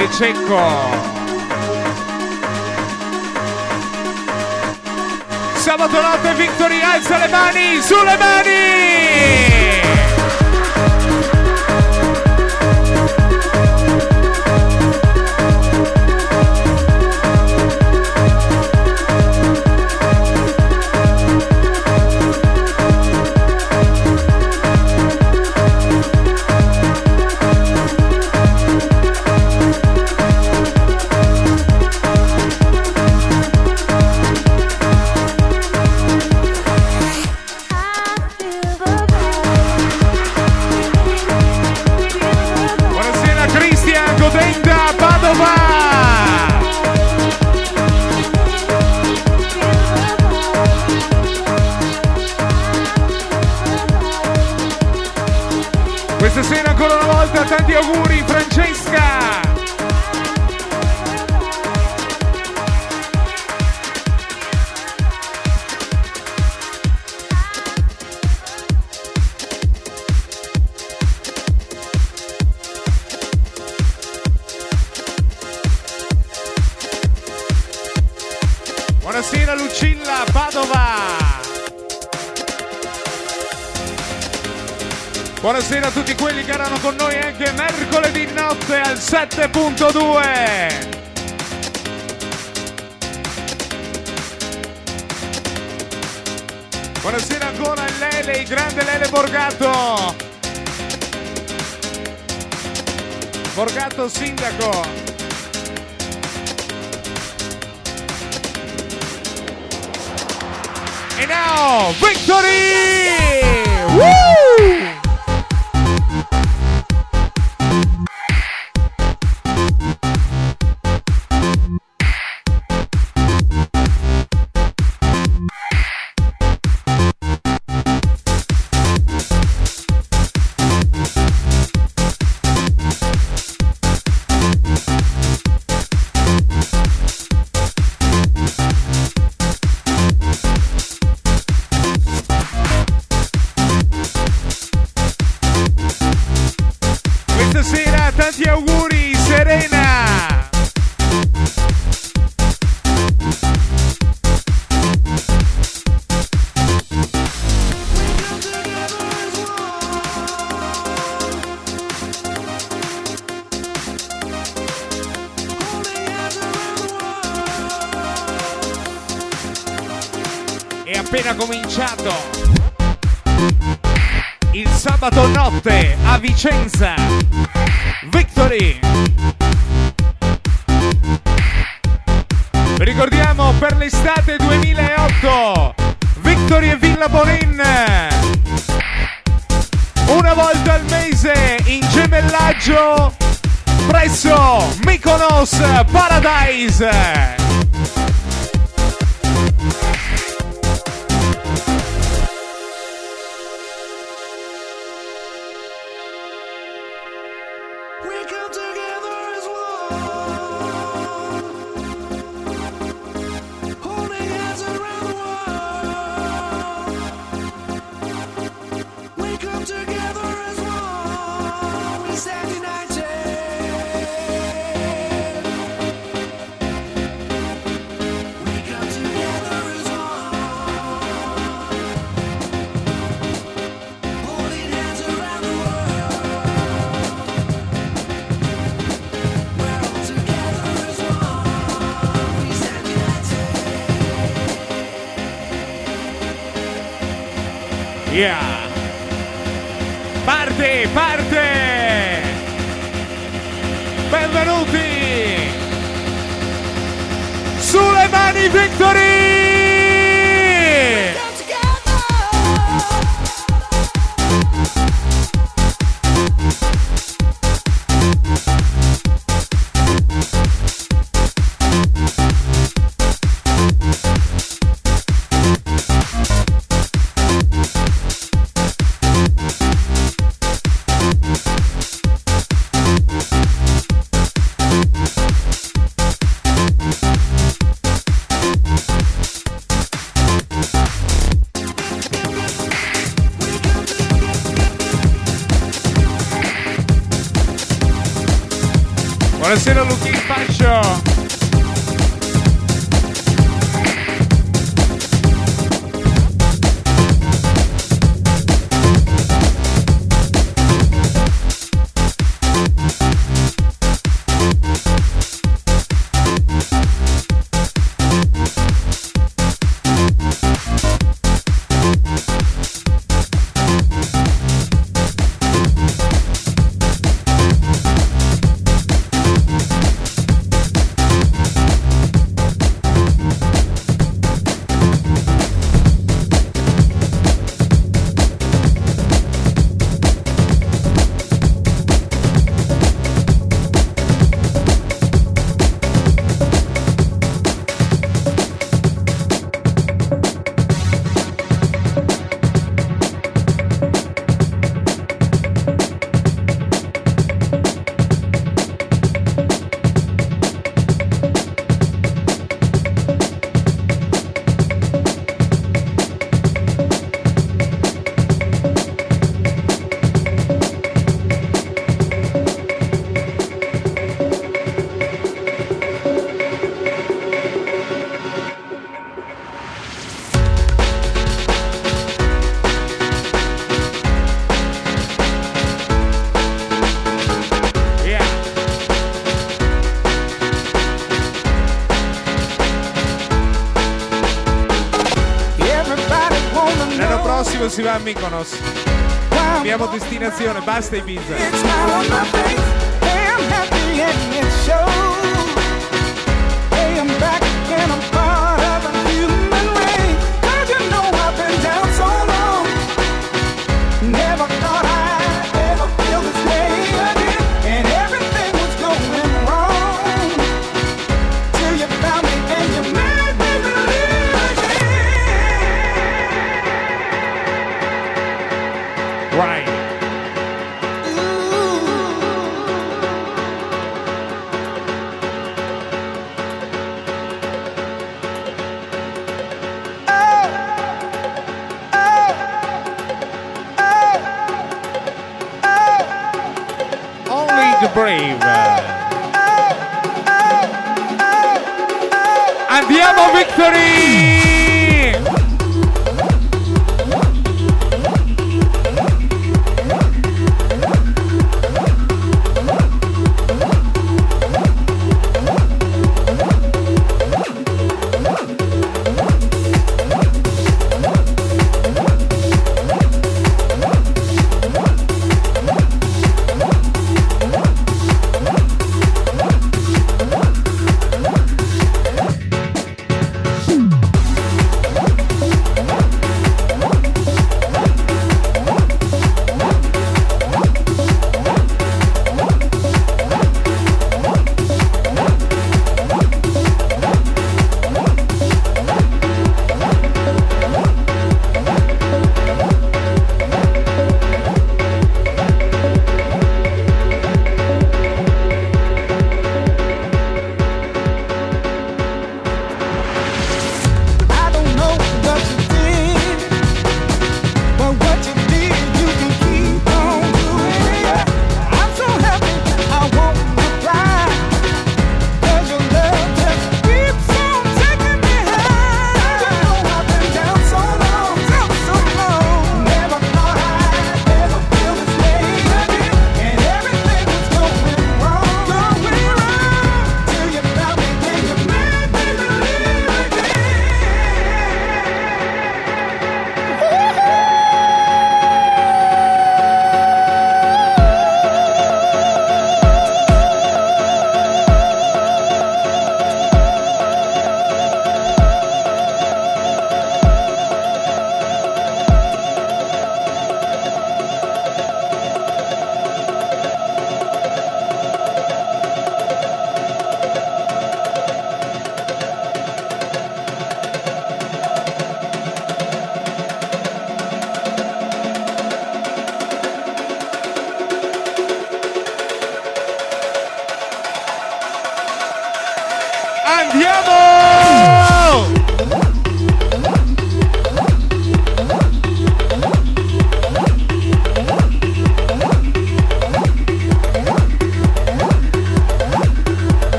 De Cecco. Sabato notte Victory alza le mani, sulle mani! il grande Lele Borgato. Borgato sindaco. E now, victory! Forte a Vicenza. Victory! Buonasera Luchini Faccio Mykonos. Abbiamo destinazione, basta Ibiza. It's Cody!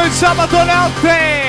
Cominciato il sabato notte!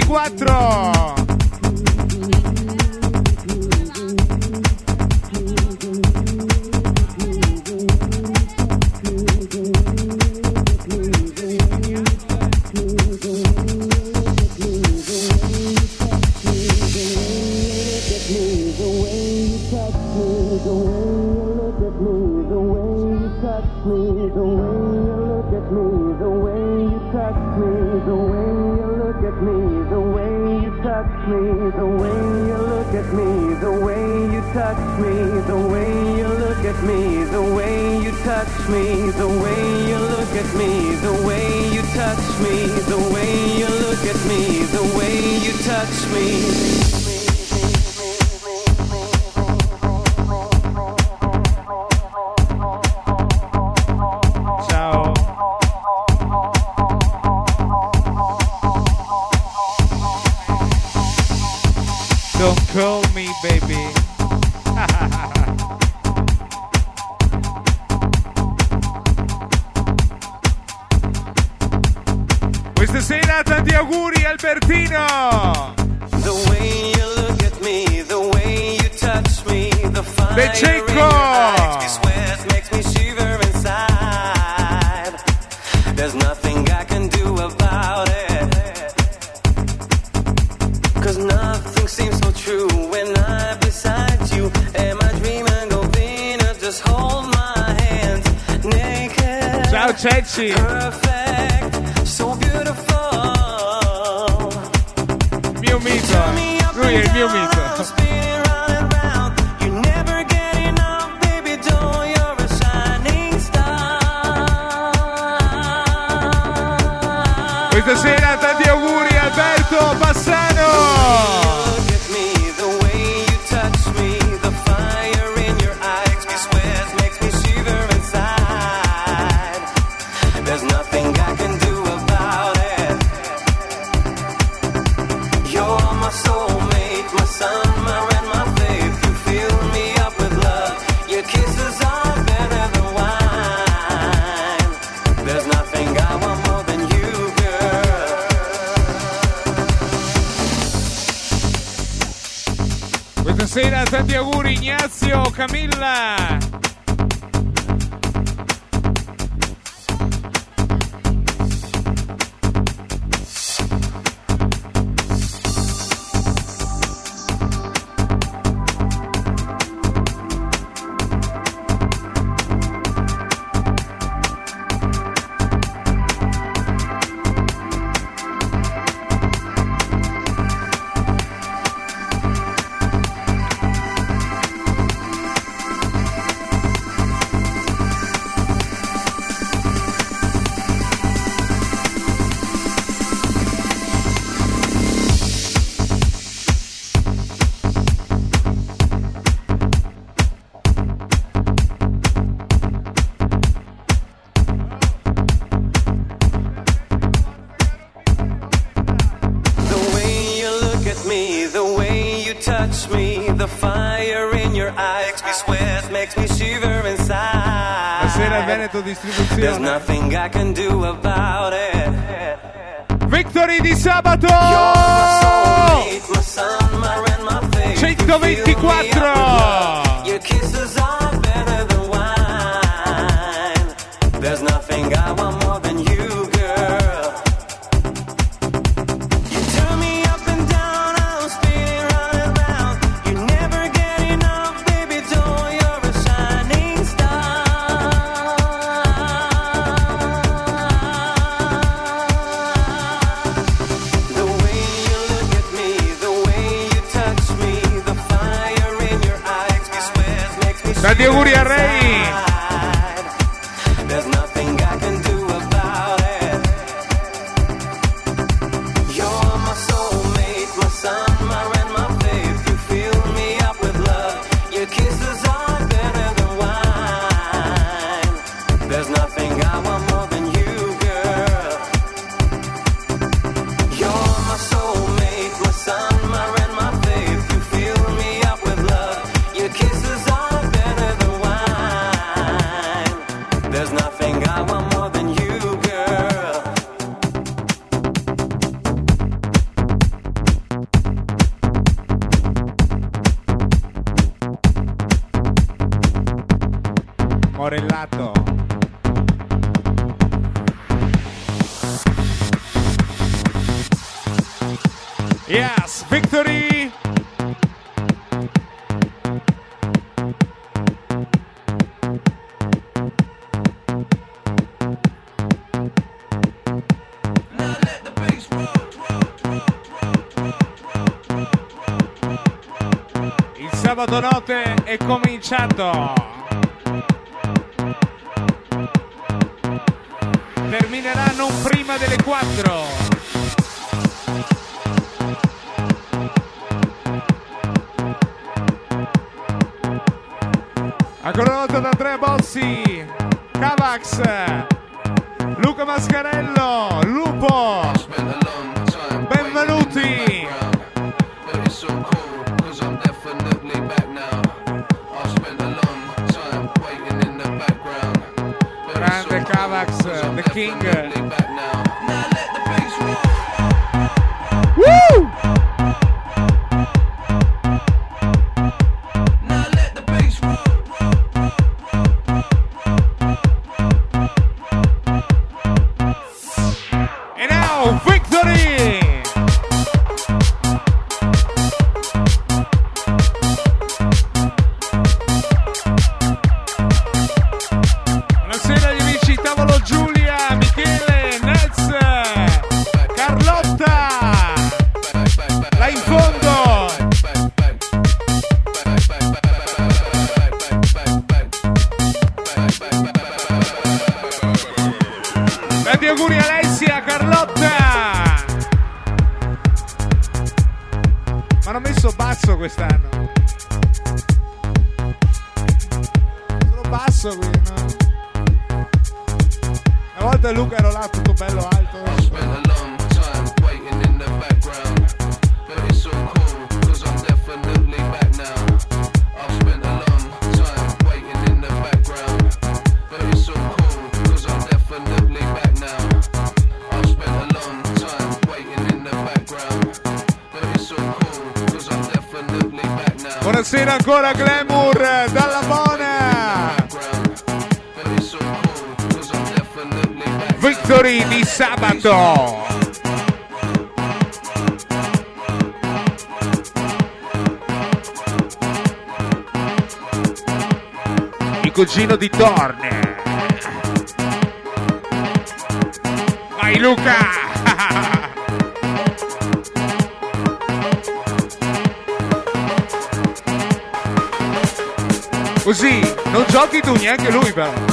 24. me, the way you look at me. touch me, the way you look at me, the way you touch me, the way you look at me, the way you touch me, the way you look at me, the way you touch me, the way you look at me, the way you touch me. Santi Auguri, Albertina. There's nothing I can do about it. Victory di sabato! 124! sabato notte è cominciato. Terminerà non prima delle 4. Ancora una volta da Andrea Bossi, Cavax, Luca Mascarello. The King. Uh, quest'anno. Sono basso qui, no? Una volta Luca ero là tutto bello alto. Buonasera ancora Glamour dalla Bona. Victory di sabato. Il cugino di Torne. Vai Luca! Così, non giochi tu neanche lui però.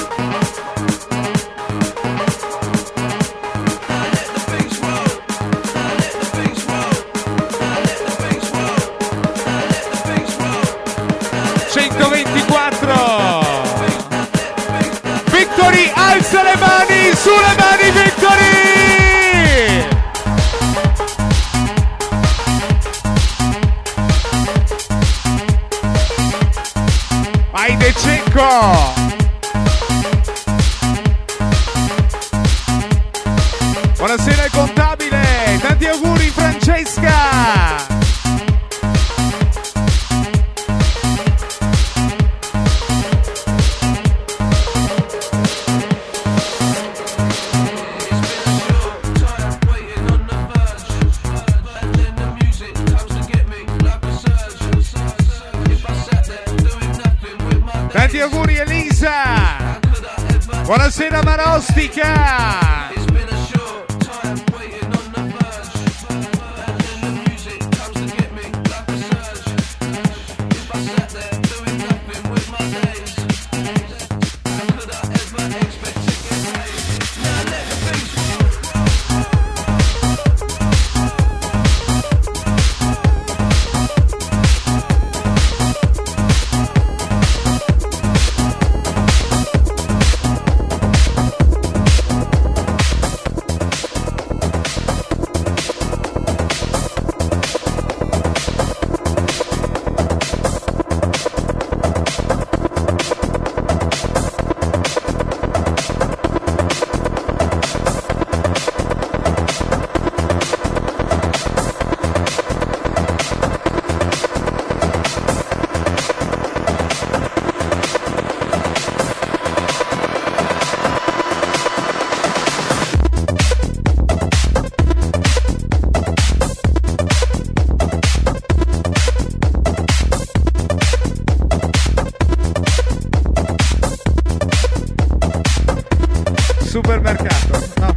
Supermercato. No.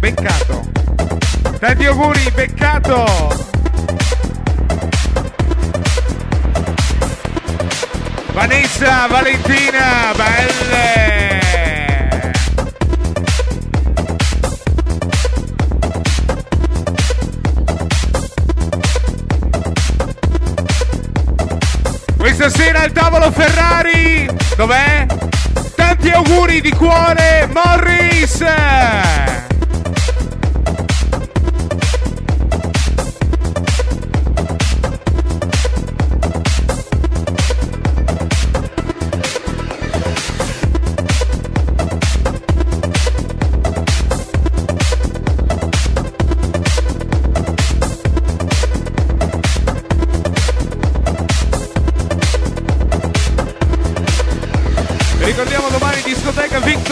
Beccato. Tanti auguri, beccato. Vanessa, Valentina, belle. Questa sera al tavolo Ferrari, dov'è? Tanti auguri di cuore, Morris!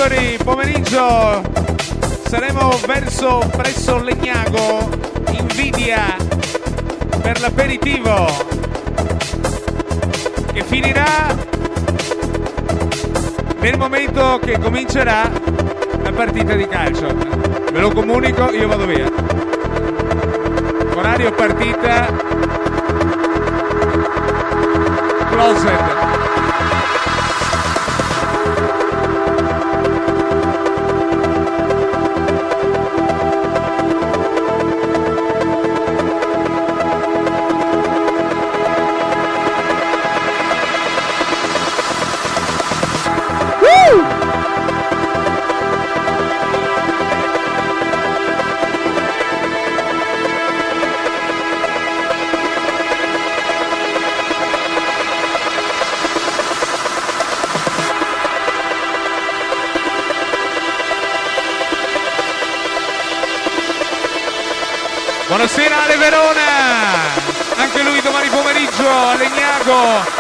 Victory, pomeriggio saremo verso presso Legnago, Invidia per l'aperitivo che finirà nel momento che comincerà la partita di calcio. Ve lo comunico, io vado via. Orario partita. Closet. Legnago.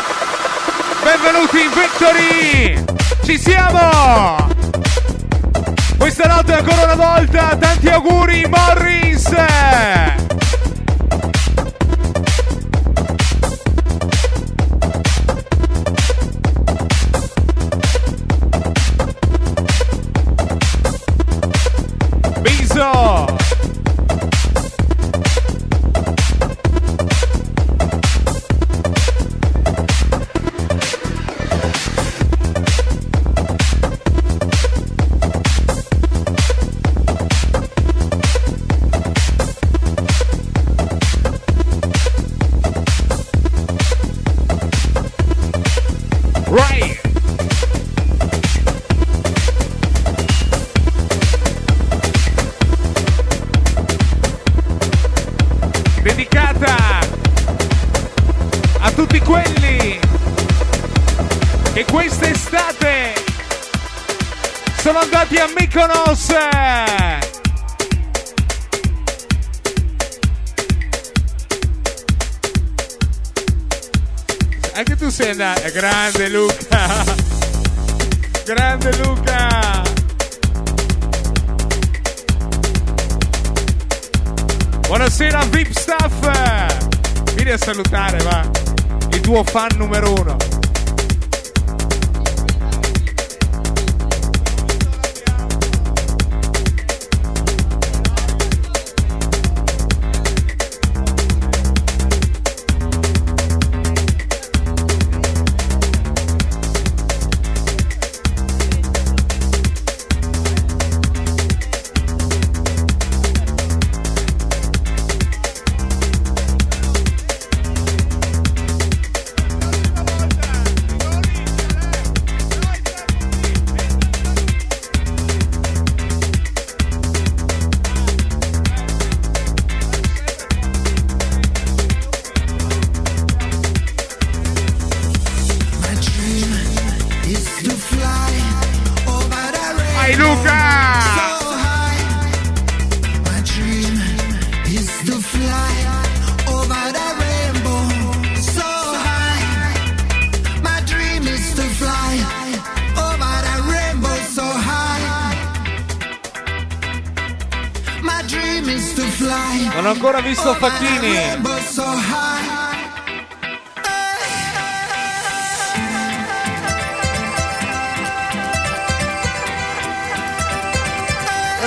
Benvenuti in Victory, ci siamo! Questa notte ancora una volta, tanti auguri Morris! Sei andato. Grande Luca. Grande Luca. Buonasera VIP Staff. Vieni a salutare, va. Il tuo fan numero uno.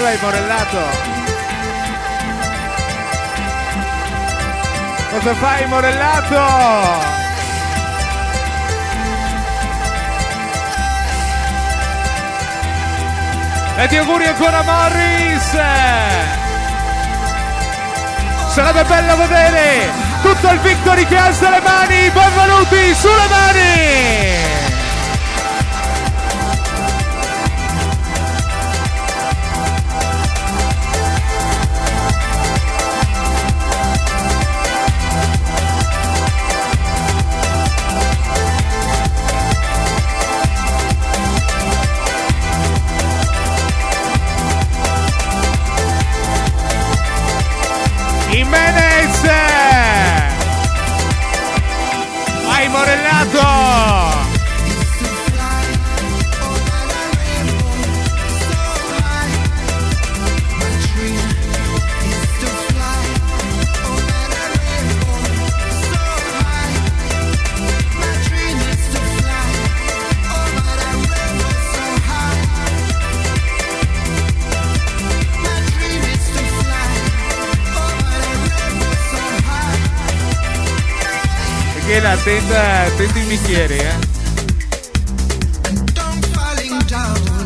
Vai Morellato? Cosa fai Morellato? E ti auguri ancora Morris! Sarebbe bello vedere tutto il Victory che alza le mani! Benvenuti sulle mani! Attenta i bicchieri, eh.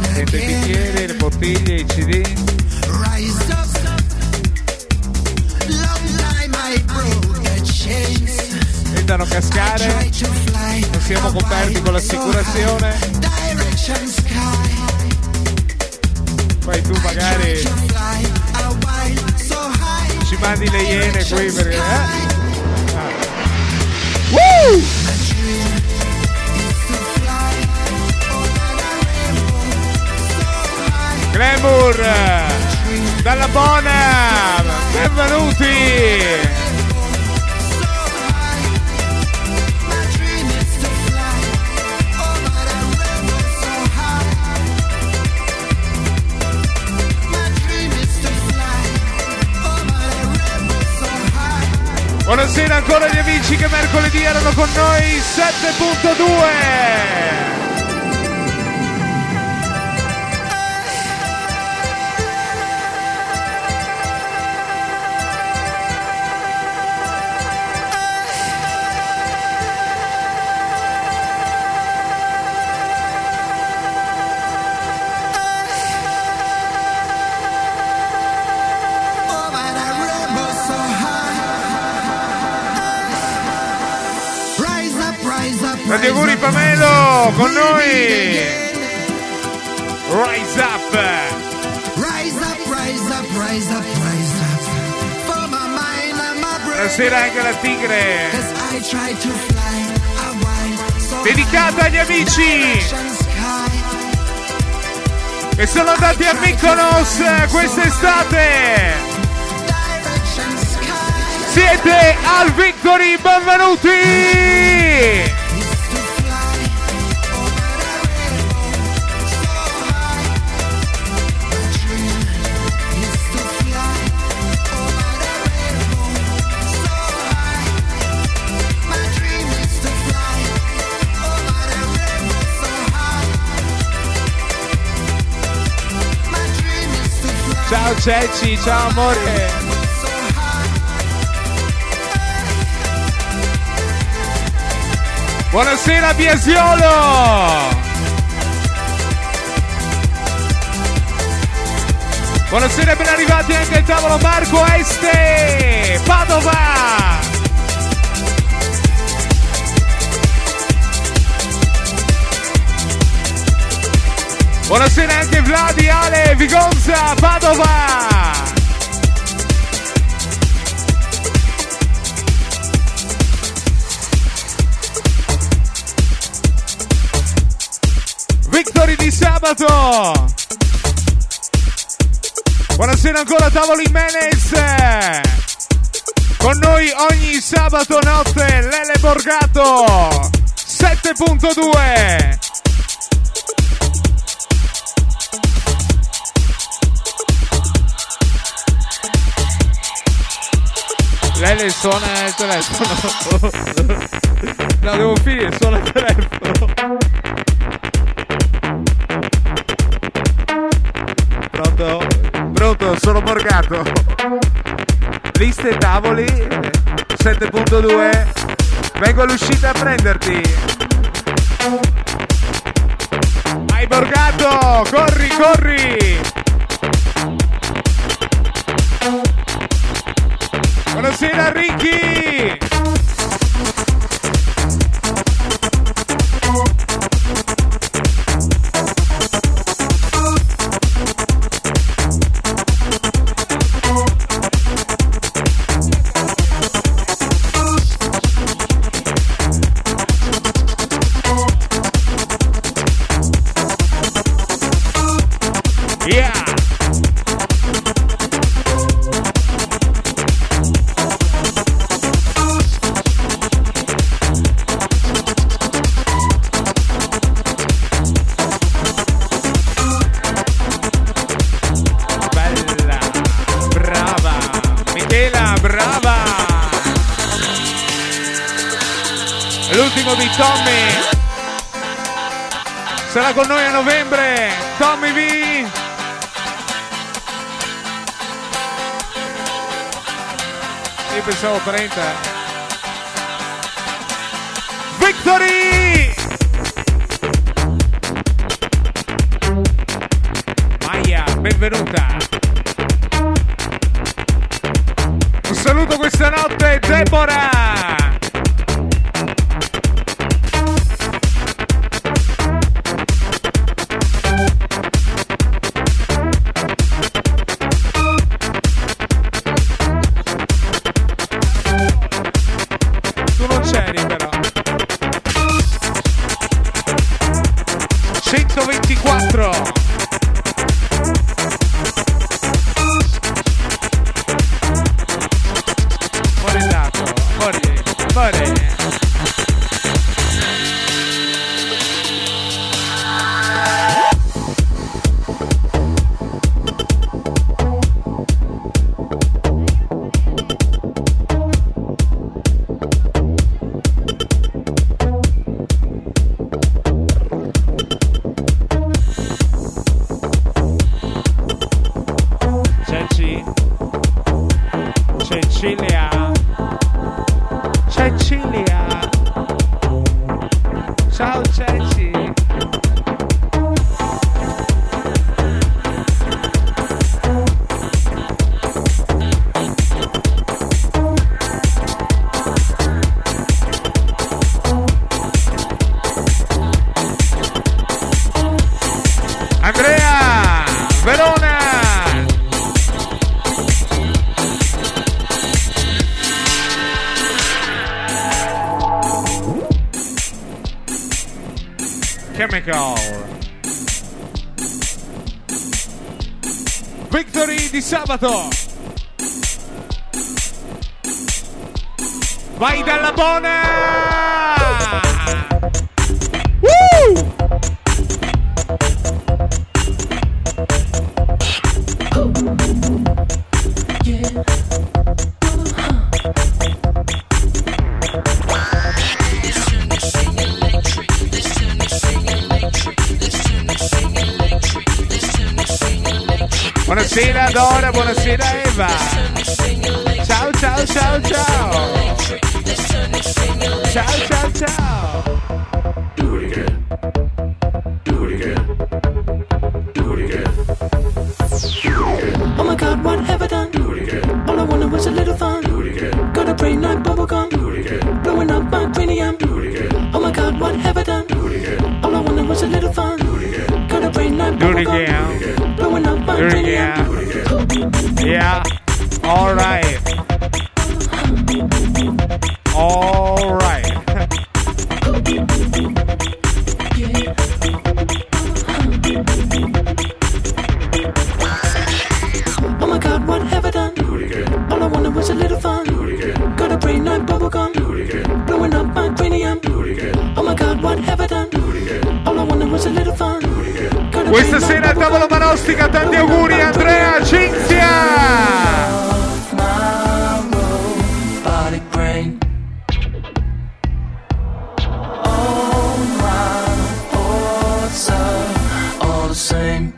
Attenta i bicchieri, le bottiglie, i CD. A I cascare. Non siamo coperti con l'assicurazione. high. Direction sky. Poi tu magari ci mandi le iene qui perché. Eh? Sky. Woo! The rainbow so high. buonasera ancora agli amici che mercoledì erano con noi 7.2 Pamelo con noi. Rise Up. Rise up, rise up, rise up, rise up. For my mind and my brain. buonasera anche la Tigre. Dedicata agli amici. Che sono andati a Mykonos quest'estate. Siete al Victory benvenuti ciao Ceci ciao amore. Buonasera Biasiolo! Buonasera, ben arrivati anche al tavolo Marco Este! Padova! Buonasera anche Vladi, Ale, Vigonza, Padova! Victory di sabato! Buonasera ancora Tavolo Jimenez! Con noi ogni sabato notte Lele Borgato 7.2 Lele suona il telefono No devo finire suona il telefono Pronto? Pronto, sono Borgato. Liste tavoli 7.2. Vengo all'uscita a prenderti. Hai Borgato, corri, corri. Buonasera Ricky. Io Sabato. Vai dalla buona. Buonasera Dora, buonasera Eva. Ciao ciao ciao ciao. Ciao ciao ciao. Oh my god, what have I done? All I wanted was a little fun. Got a brain like bubblegum. Blowing up my cranium. Oh my god, what have I done? All I wanted was a little fun. Got a brain like Do it bubblegum. again. Blowing up my Do it cranium. again. Yeah. Yeah. All right. Manostica, tanti auguri Andrea Cinzia! are all the same,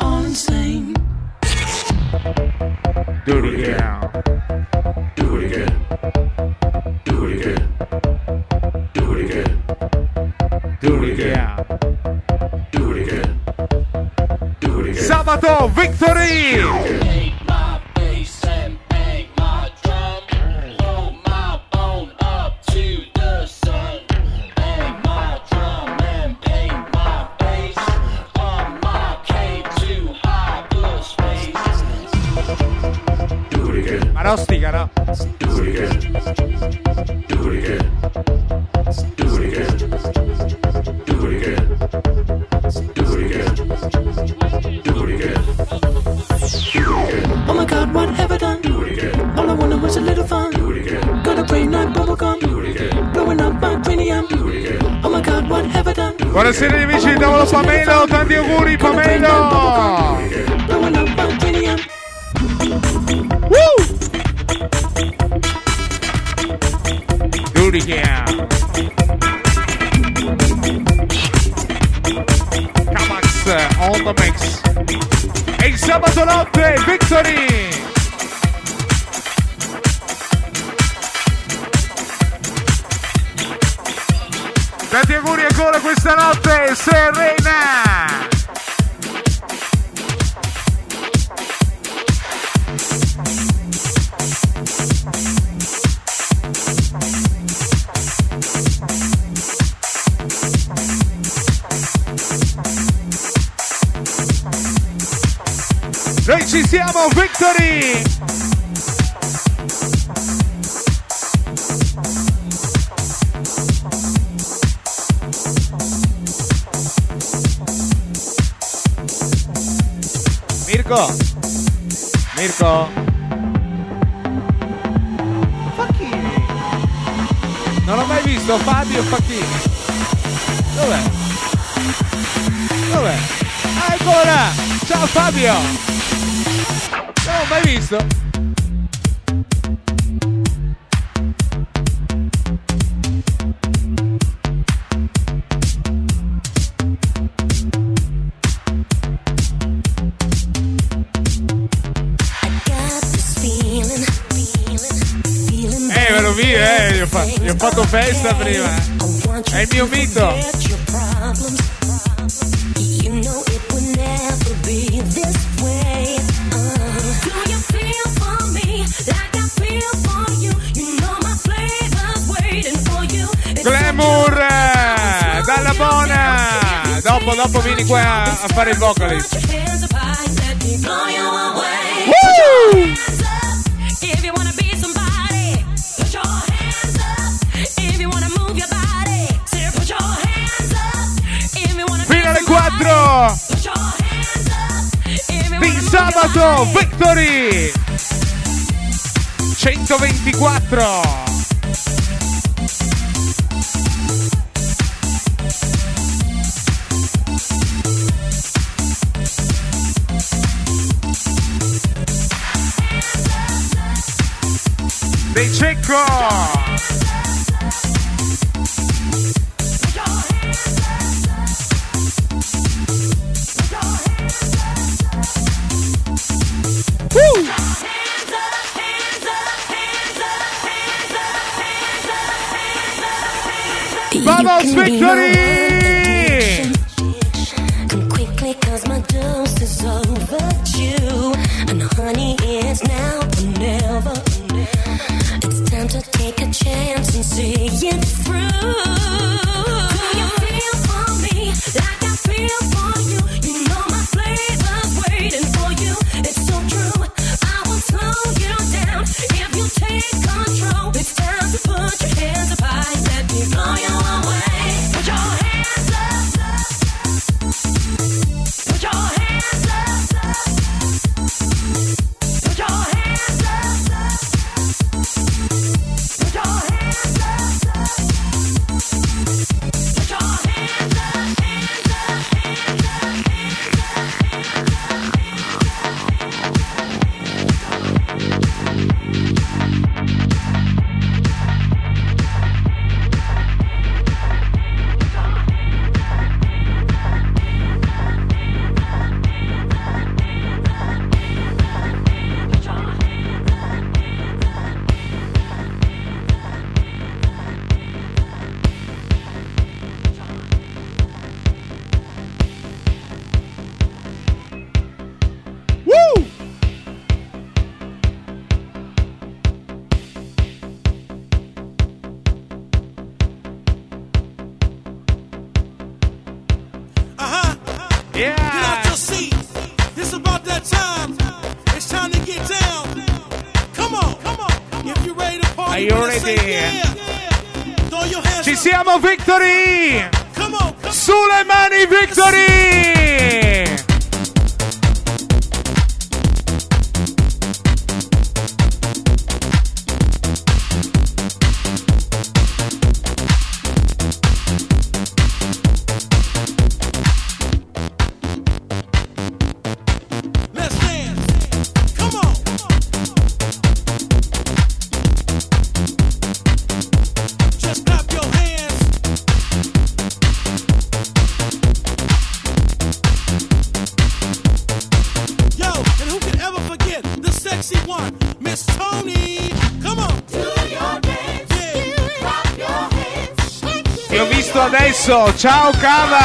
all insane. Do it again. Do it again. victory! Do it again. Do it again. Do it again. Do it again. Do it again. Oh my god, what have I done? Do it again. All I wanted was a little fun. Do it again. Got a brain like bubblegum. Blowing up my cranium. Oh my god, what have I done? Buonasera amici di tavolo Pamelo, tanti auguri Got a brain Pamelo! Blowing up my cranium. Woo! Do it again. On the mix. il sabato notte, Victory! Tanti auguri ancora questa notte, Serena! ci siamo, Victory! Mirko! Mirko! Facchini! Non l'ho mai visto Fabio Facchini! Dov'è? Dov'è? Ancora! Ciao Fabio! mai visto. Eh, ve lo vi, eh, gli ho fatto, gli ho fatto festa prima. Eh. È il mio mito. dopo vieni qua a fare il vocalist. Woo! Fino alle 4 di sabato, Victory 124 Becerco. Woo! Vamos, victory! tocava.